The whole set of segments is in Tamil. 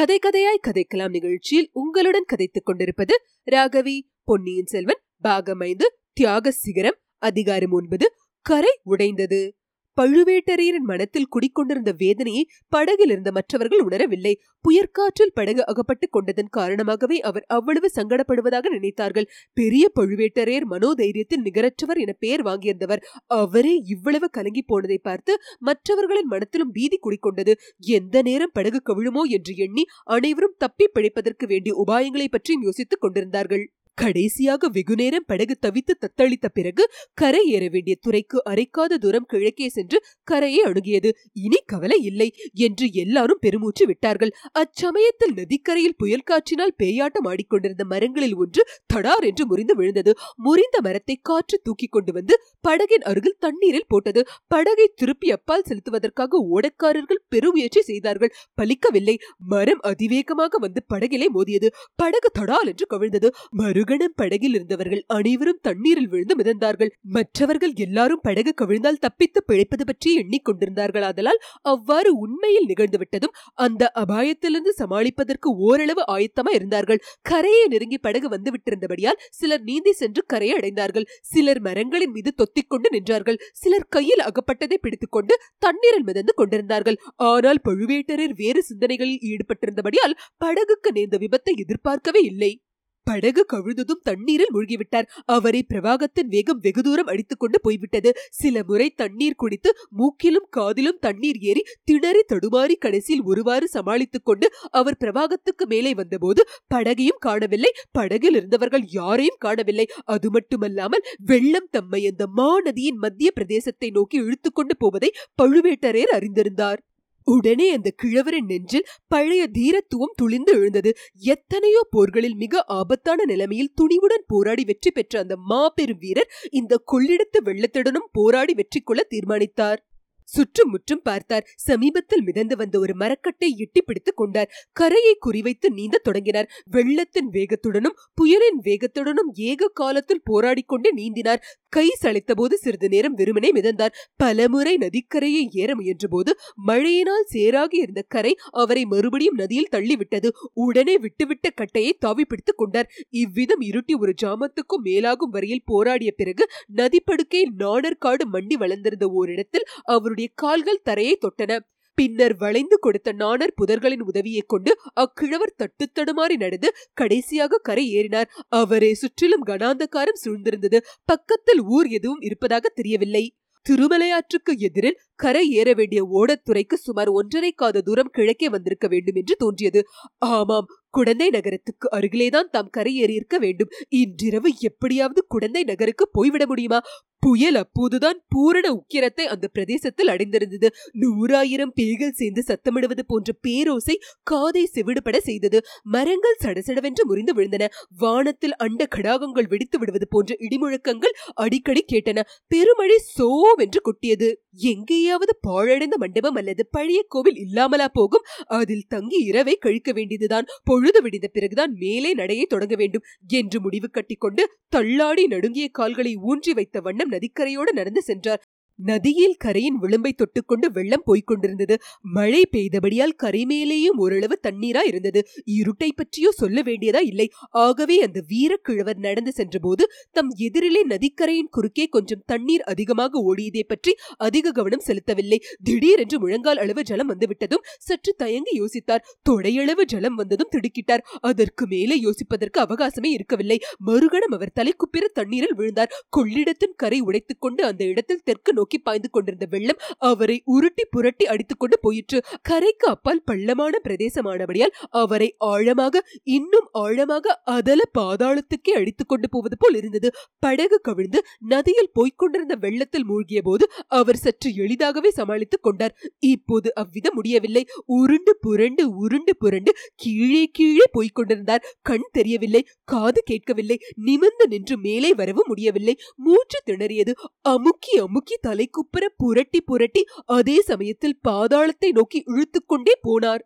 கதை கதையாய் கதைக்கலாம் நிகழ்ச்சியில் உங்களுடன் கதைத்துக் கொண்டிருப்பது ராகவி பொன்னியின் செல்வன் பாகம் ஐந்து தியாக சிகரம் அதிகாரம் ஒன்பது கரை உடைந்தது. பழுவேட்டரையரின் மனத்தில் குடிக்கொண்டிருந்த வேதனையை படகில் இருந்த மற்றவர்கள் உணரவில்லை. புயற்காற்றில் படகு அகப்பட்டுக் கொண்டதன் காரணமாகவே அவர் அவ்வளவு சங்கடப்படுவதாக நினைத்தார்கள். பெரிய பழுவேட்டரையர் மனோதைரியத்தில் நிகரற்றவர் என பெயர் வாங்கியிருந்தவர். அவரே இவ்வளவு கலங்கி போனதை பார்த்து மற்றவர்களின் மனத்திலும் பீதி குடிக்கொண்டது. எந்த நேரம் படகு கவிழுமோ என்று எண்ணி அனைவரும் தப்பி பிழைப்பதற்கு வேண்டிய உபாயங்களை பற்றியும் யோசித்துக் கொண்டிருந்தார்கள். கடைசியாக வெகுநேரம் படகு தவித்து தத்தளித்த பிறகு கரை ஏற வேண்டிய துறைக்கு அரைக்காத தூரம் கிழக்கே சென்று கரையை அணுகியது. இனி கவலை இல்லை என்று எல்லாரும் பெருமூச்சு விட்டார்கள். அச்சமயத்தில் நதிக்கரையில் புயல் காற்றினால் பேயாட்டம் ஆடிக்கொண்டிருந்த மரங்களில் ஒன்று தடார் என்று முறிந்து விழுந்தது. முறிந்த மரத்தை காற்று தூக்கி கொண்டு வந்து படகின் அருகில் தண்ணீரில் போட்டது. படகை திருப்பி அப்பால் செலுத்துவதற்காக ஓடக்காரர்கள் பெருமுயற்சி செய்தார்கள். பலிக்கவில்லை. மரம் அதிவேகமாக வந்து படகிலே மோதியது. படகு தடால் என்று கவிழ்ந்தது. மறுகணம் படகில் இருந்தவர்கள் அனைவரும் தண்ணீரில் விழுந்து மிதந்தார்கள். மற்றவர்கள் எல்லாரும் படகு கவிழ்ந்தால் தப்பித்து பிழைப்பது பற்றி எண்ணிக்கொண்டிருந்தார்கள் ஆதலால் அவ்வாறு உண்மையில் நிகழ்ந்துவிட்டதும் அந்த அபாயத்திலிருந்து சமாளிப்பதற்கு ஓரளவு ஆயத்தமா இருந்தார்கள். கரையை நெருங்கி படகு வந்து விட்டிருந்தபடியால் சிலர் நீந்தி சென்று கரையை அடைந்தார்கள். சிலர் மரங்களின் மீது தொத்திக் கொண்டு நின்றார்கள். சிலர் கையில் அகப்பட்டதை பிடித்துக்கொண்டு தண்ணீரில் மிதந்து கொண்டிருந்தார்கள். ஆனால் பழுவேட்டரர் வேறு சிந்தனைகளில் ஈடுபட்டிருந்தபடியால் படகுக்கு நேர்ந்த விபத்தை எதிர்பார்க்கவே இல்லை. படகு கவிழ்ந்ததும் தண்ணீரில் மூழ்கிவிட்டார். அவரை பிரவாகத்தின் வேகம் வெகு தூரம் அடித்துக்கொண்டு போய்விட்டது. சில முறை தண்ணீர் குடித்து மூக்கிலும் காதிலும் தண்ணீர் ஏறி திணறி தடுமாறி கடைசியில் ஒருவாறு சமாளித்துக் கொண்டு அவர் பிரவாகத்துக்கு மேலே வந்தபோது படகையும் காணவில்லை. படகில் இருந்தவர்கள் யாரையும் காணவில்லை. அது மட்டுமல்லாமல் வெள்ளம் தம்மை அந்த மாநதியின் மத்திய பிரதேசத்தை நோக்கி இழுத்துக்கொண்டு போவதை பழுவேட்டரையர் அறிந்திருந்தார். உடனே அந்த கிழவரின் நெஞ்சில் பழைய தீரத்துவம் துளிந்து எழுந்தது. எத்தனையோ போர்களில் மிக ஆபத்தான நிலைமையில் துணிவுடன் போராடி வெற்றி பெற்ற அந்த மாபெரும் வீரர் இந்த கொள்ளிடத்து வெள்ளத்துடனும் போராடி வெற்றி கொள்ள தீர்மானித்தார். சுற்றும் முற்றும் பார்த்தார். சமீபத்தில் மிதந்து வந்த ஒரு மரக்கட்டை எட்டி பிடித்துக் கொண்டார். கரையை குறிவைத்து நீந்த தொடங்கினார். வெள்ளத்தின் வேகத்துடனும் புயலின் வேகத்துடனும் ஏக காலத்தில் போராடி கொண்டு நீந்தினார். கை சளைத்த போது சிறிது நேரம் வெறுமனே மிதந்தார். பலமுறை நதிக்கரையை ஏற முயன்றபோது மழையினால் சேராகி இருந்த கரை அவரை மறுபடியும் நதியில் தள்ளிவிட்டது. உடனே விட்டுவிட்ட கட்டையை தாவி பிடித்துக் கொண்டார். இவ்விதம் இருட்டி ஒரு ஜாமத்துக்கும் மேலாகும் வரையில் போராடிய பிறகு நதிப்படுக்கையில் நாணற்காடு மண்டி வளர்ந்திருந்த ஓரிடத்தில் அவருடைய கால்கள் தரையை தொட்டன. பின்னர் வளைந்து கொடுத்த நாணர் புதர்களின் உதவியைக் கொண்டு அக்கிழவர் தட்டு தடுமாறி நடந்து கடைசியாக கரை ஏறினார். அவரை சுற்றிலும் கனாந்தகாரம் சூழ்ந்திருந்தது. பக்கத்தில் ஊர் எதுவும் இருப்பதாக தெரியவில்லை. திருமலையாற்றுக்கு எதிரில் கரை ஏற வேண்டிய ஓடத்துறைக்கு சுமார் ஒன்றரை காத தூரம் கிழக்கே வந்திருக்க வேண்டும் என்று தோன்றியது. ஆமாம் குடந்தை நகரத்துக்கு அருகிலேதான் தாம் கரையேறி இருக்க வேண்டும். இன்றிரவு எப்படியாவது குடந்தை நகருக்கு போய்விட முடியுமா? புயல் அப்போதுதான் பூரண உக்கிரத்தை அந்த பிரதேசத்தில் அடைந்திருந்தது. நூறாயிரம் பேய்கள் சேர்ந்து சத்தமிடுவது போன்ற பேரோசை காதை செவிடுபட செய்தது. மரங்கள் சடசடவென்று முறிந்து விழுந்தன. வானத்தில் அண்ட கடாகங்கள் வெடித்து விடுவது போன்ற இடிமுழக்கங்கள் அடிக்கடி கேட்டன. பெருமழை சோவென்று கொட்டியது. எங்கேயாவது பாழடைந்த மண்டபம் அல்லது பழைய கோவில் இல்லாமலா போகும்? அதில் தங்கி இரவை கழிக்க வேண்டியதுதான். பொழுது விடிந்த பிறகுதான் மேலே நடையை தொடங்க வேண்டும் என்று முடிவு கட்டிக்கொண்டு தள்ளாடி நடுங்கிய கால்களை ஊன்றி வைத்த வண்ணம் நதிக்கரையோடு நடந்து சென்றார். நதியில் கரையின் விளிம்பை தொட்டுக்கொண்டு வெள்ளம் போய்க் கொண்டிருந்தது. மழை பெய்தபடியால் கரை மேலேயும் ஓரளவு தண்ணீரா இருந்தது. இருட்டை பற்றியோ சொல்ல வேண்டியதா இல்லை. ஆகவே அந்த வீரக்கிழவர் நடந்து சென்றபோது தம் எதிரிலே நதிக்கரையின் குறுக்கே கொஞ்சம் தண்ணீர் அதிகமாக ஓடியதை பற்றி அதிக கவனம் செலுத்தவில்லை. திடீரென்று முழங்கால் அளவு ஜலம் வந்துவிட்டதும் சற்று தயங்கி யோசித்தார். தொடையளவு ஜலம் வந்ததும் திடுக்கிட்டார். அதற்கு மேலே யோசிப்பதற்கு அவகாசமே இருக்கவில்லை. மறுகணம் அவர் தலைக்குப்பிற தண்ணீரில் விழுந்தார். கொள்ளிடத்தின் கரை உடைத்துக் கொண்டு அந்த இடத்தில் தெற்கு நோக்கி நோக்கி பாய்ந்து கொண்டிருந்த வெள்ளம் அவரை உருட்டி புரட்டி அடித்துக்கொண்டு போயிற்று. கரைக்கு அப்பால் பள்ளமான பிரதேசமானபடியால் அவரை ஆழமாக இன்னும் ஆழமாக அதல பாதாளத்துக்கே அடித்துக் கொண்டு போவது போல் இருந்தது. படகு கவிழ்ந்து நதியில் போய்க்கொண்டிருந்த வெள்ளத்தில் மூழ்கிய போது அவர் சற்று எளிதாகவே சமாளித்துக் கொண்டார். இப்போது அவ்விதம் முடியவில்லை. உருண்டு புரண்டு உருண்டு புரண்டு கீழே கீழே போய்க்கொண்டிருந்தார் கண் தெரியவில்லை காது கேட்கவில்லை நிமிர்ந்து நின்று மேலே வரவும் முடியவில்லை. மூச்சு திணறியது. அமுக்கி அமுக்கி தலைக்குப்புற புரட்டி புரட்டி அதே சமயத்தில் பாதாளத்தை நோக்கி இழுத்துக்கொண்டே போனார்.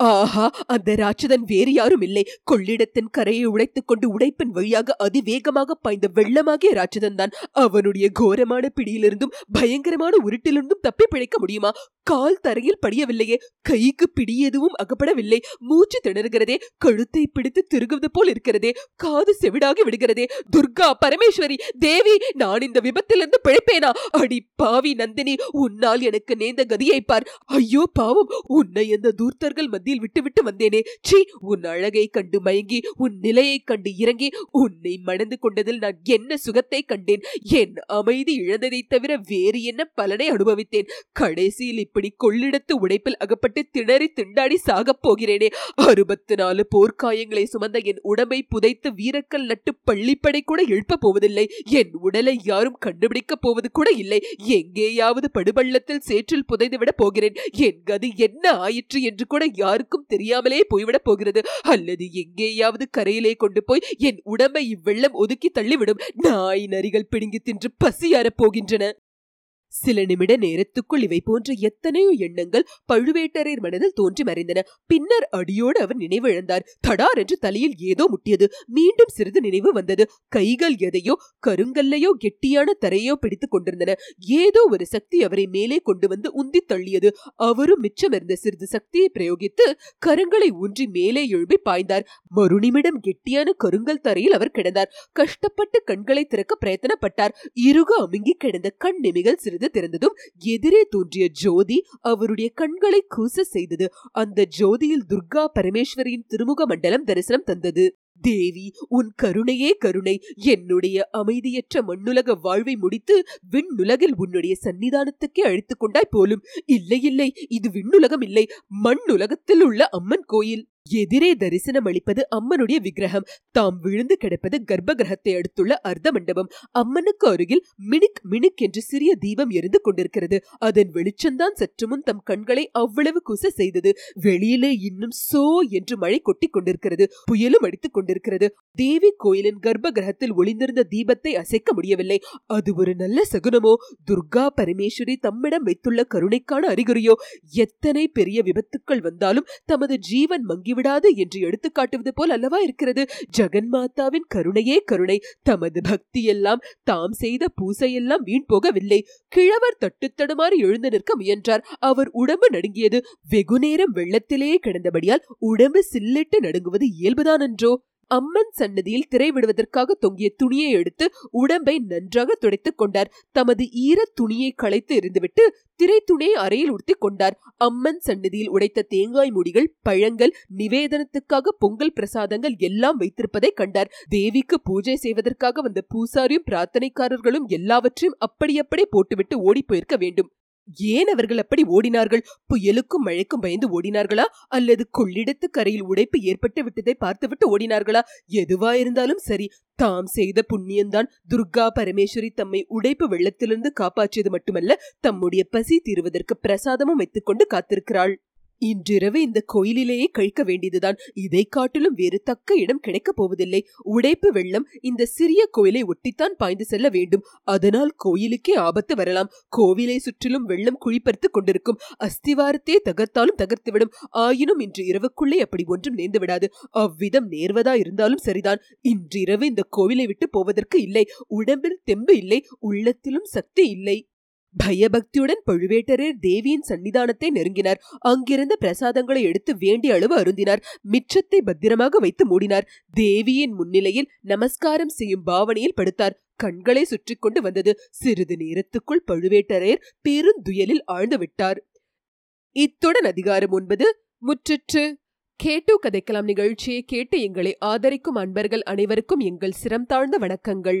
ஆஹா அந்த ராட்சதன் வேறு யாரும் இல்லை. கொள்ளிடத்தின் கரையை உடைத்துக் கொண்டு உடைப்பின் வழியாக அதிவேகமாக பாய்ந்த வெள்ளமாகிய ராட்சதன் தான். அவனுடைய கோரமான பிடியிலிருந்தும் பயங்கரமான உருட்டிலிருந்தும் தப்பி பிழைக்க முடியுமா? கால் தரையில் படியவில்லையே. கைக்கு பிடி எதுவும் அகப்படவில்லை. மூச்சு திணறுகிறதே கழுத்தை பிடித்து திருகுவது போல் இருக்கிறதே. காது செவிடாகி விடுகிறதே. துர்கா பரமேஸ்வரி தேவி நான் இந்த விபத்திலிருந்து பிழைப்பேனா? அடி பாவி நந்தினி உன்னால் எனக்கு நேர்ந்த கதியை பார். ஐயோ பாவம் உன்னை இந்த தூர்த்தர்கள் மத்தியில் விட்டுவிட்டு வந்தேனே. சீ உன் அழகை கண்டு மயங்கி உன் நிலையை கண்டு இறங்கி உன்னை மணந்து கொண்டதில் நான் என்ன சுகத்தை கண்டேன்? என் அமைதி இழந்ததை தவிர வேறு என்ன பலனை அனுபவித்தேன்? கடைசியில் இப்படி கொள்ளிடத்து உடைப்பில் அகப்பட்டு திணறி திண்டாடி சாகப் போகிறேனே. அறுபத்து நாலு போர்க்காயங்களை சுமந்த என் உடம்பை புதைத்து வீரக்கல் நட்டு பள்ளிப்படை கூட எழுப்ப போவதில்லை. என் உடலை யாரும் கண்டுபிடிக்கப் போவது கூட இல்லை. எங்கேயாவது படுபள்ளத்தில் சேற்றில் புதைந்துவிட போகிறேன். என் கதி என்ன ஆயிற்று என்று கூட யார் யாருக்கும் தெரியாமலே போய்விடப் போகிறது. அல்லது எங்கேயாவது கரையிலே கொண்டு போய் என் உடம்பை இவ்வெள்ளம் ஒதுக்கி தள்ளிவிடும். நாய் நரிகள் பிடுங்கி தின்று பசியாரப் போகின்றன. சில நிமிட நேரத்துக்குள் இவை போன்ற எத்தனையோ எண்ணங்கள் பழுவேட்டரையர் மனதில் தோன்றி மறைந்தன. பின்னர் அடியோடு அவர் நினைவிழந்தார். தடார் என்று தலையில் ஏதோ முட்டியது. மீண்டும் சிறிது நினைவு வந்தது. கைகள் எதையோ கருங்கல்லையோ கெட்டியான தரையோ பிடித்துக் கொண்டிருந்தன. ஏதோ ஒரு சக்தி அவரை மேலே கொண்டு வந்து உந்தி தள்ளியது. அவரும் மிச்சமிருந்த சிறிது சக்தியை பிரயோகித்து கரங்களை ஊன்றி மேலே எழுப்பி பாய்ந்தார். மறுநிமிடம் கெட்டியான கருங்கல் தரையில் அவர் கிடந்தார். கஷ்டப்பட்டு கண்களை திறக்க பிரயத்தனப்பட்டார். இருக அமுங்கி கிடந்த கண் நிமிகள் சிறிது கதவு திறந்ததும் எதிரே தோன்றிய ஜோதி அவருடைய கண்களை கூச செய்தது. அந்த ஜோதியில் துர்கா பரமேஸ்வரியின் திருமுக மண்டலம் தரிசனம் தந்தது. தேவி உன் கருணையே கருணை. என்னுடைய அமைதியற்ற மண்ணுலக வாழ்வை முடித்து விண்ணுலகில் உன்னுடைய சன்னிதானத்துக்கே அழைத்துக் கொண்டாய் போலும். இல்லை இல்லை இது விண்ணுலகம் இல்லை. மண்ணுலகத்தில் உள்ள அம்மன் கோயில். எதிரே தரிசனம் அளிப்பது அம்மனுடைய விக்கிரகம். தாம் விழுந்து கிடப்பது கர்ப்ப கிரகத்தை அடுத்துள்ள அர்த்த மண்டபம். அம்மனுக்கு அருகில் மினிக் மினிக் என்று சிறிய தீபம் எரிந்து கொண்டிருக்கிறது. அதன் வெளிச்சம்தான் சற்று முன் தம் கண்களை அவ்வளவு குச செய்தது. வெளியிலே இன்னும் சோ என்று மழை கொட்டி கொண்டிருக்கிறது. புயலும் அடித்துக் கொண்டிருக்கிறது. தேவி கோயிலின் கர்ப்ப கிரகத்தில் ஒளிந்திருந்த தீபத்தை அசைக்க முடியவில்லை. அது ஒரு நல்ல சகுனமோ? துர்கா பரமேஸ்வரி தம்மிடம் வைத்துள்ள கருணைக்கான அறிகுறியோ? எத்தனை பெரிய விபத்துக்கள் வந்தாலும் தமது ஜீவன் மங்கி விடாது என்று எடுத்துக்காட்டுவது போல் அல்லவா இருக்கிறது? ஜெகன் மாதாவின் கருணையே கருணை. தமது பக்தி எல்லாம் தாம் செய்த பூசையெல்லாம் வீண் போகவில்லை. கிழவர் தட்டுத்தடுமாறி எழுந்து நிற்க முயன்றார். அவர் உடம்பு நடுங்கியது. வெகுநேரம் வெள்ளத்திலேயே கிடந்தபடியால் உடம்பு சில்லிட்டு நடுங்குவது இயல்புதான் என்றோ அம்மன் சன்னதியில் திரை விடுவதற்காக தொங்கிய துணியை எடுத்து உடம்பை நன்றாக துடைத்துக் கொண்டார். தமது ஈர துணியை களைத்து எறிந்துவிட்டு திரை துணியை அறையில் உடுத்திக் கொண்டார். அம்மன் சன்னதியில் உடைத்த தேங்காய் முடிகள் பழங்கள் நிவேதனத்துக்காக பொங்கல் பிரசாதங்கள் எல்லாம் வைத்திருப்பதை கண்டார். தேவிக்கு பூஜை செய்வதற்காக வந்த பூசாரியும் பிரார்த்தனைக்காரர்களும் எல்லாவற்றையும் அப்படியப்படி போட்டுவிட்டு ஓடி போயிருக்க வேண்டும். ஏன் அவர்கள் அப்படி ஓடினார்கள்? புயலுக்கும் மழைக்கும் பயந்து ஓடினார்களா? அல்லது கொள்ளிடத்து கரையில் உடைப்பு ஏற்பட்டு விட்டதை பார்த்துவிட்டு ஓடினார்களா? எதுவா இருந்தாலும் சரி தாம் செய்த புண்ணியந்தான் துர்கா பரமேஸ்வரி தம்மை உடைப்பு வெள்ளத்திலிருந்து காப்பாற்றியது மட்டுமல்ல தம்முடைய பசி தீருவதற்கு பிரசாதமும் வைத்துக்கொண்டு காத்திருக்கிறாள். இன்றிரவு இந்த கோயிலிலேயே கழிக்க வேண்டியதுதான். இதை காட்டிலும் வேறு தக்க இடம் கிடைக்கப் போவதில்லை. உடைப்பு வெள்ளம் இந்த சிறிய கோயிலை ஒட்டித்தான் பாய்ந்து செல்ல வேண்டும். அதனால் கோயிலுக்கே ஆபத்து வரலாம். கோவிலை சுற்றிலும் வெள்ளம் குழிப்பறித்துக் கொண்டிருக்கும். அஸ்திவாரத்தையே தகர்த்தாலும் தகர்த்துவிடும். ஆயினும் இன்று இரவுக்குள்ளே அப்படி ஒன்றும் நேர்ந்து விடாது. அவ்விதம் நேர்வதா இருந்தாலும் சரிதான். இன்றிரவு இந்த கோவிலை விட்டு போவதற்கு இல்லை. உடம்பில் தெம்பு இல்லை. உள்ளத்திலும் சக்தி இல்லை. பயபக்தியுடன் பழுவேட்டரர் தேவியின் சன்னிதானத்தை நெருங்கினார். அங்கிருந்த பிரசாதங்களை எடுத்து வேண்டிய அளவு அருந்தினார். மிச்சத்தை பத்திரமாக வைத்து மூடினார். தேவியின் முன்னிலையில் நமஸ்காரம் செய்யும் பாவனையில் படுத்தார். கண்களை சுற்றி கொண்டு வந்தது. சிறிது நேரத்துக்குள் பழுவேட்டரையர் பெருந்துயலில் ஆழ்ந்து விட்டார். இத்துடன் அதிகாரம் ஒன்பது. முற்றிற்று. கேட்டு கதைக்கலாம் நிகழ்ச்சியை கேட்டு எங்களை ஆதரிக்கும் அன்பர்கள் அனைவருக்கும் எங்கள் சிரம் தாழ்ந்த வணக்கங்கள்.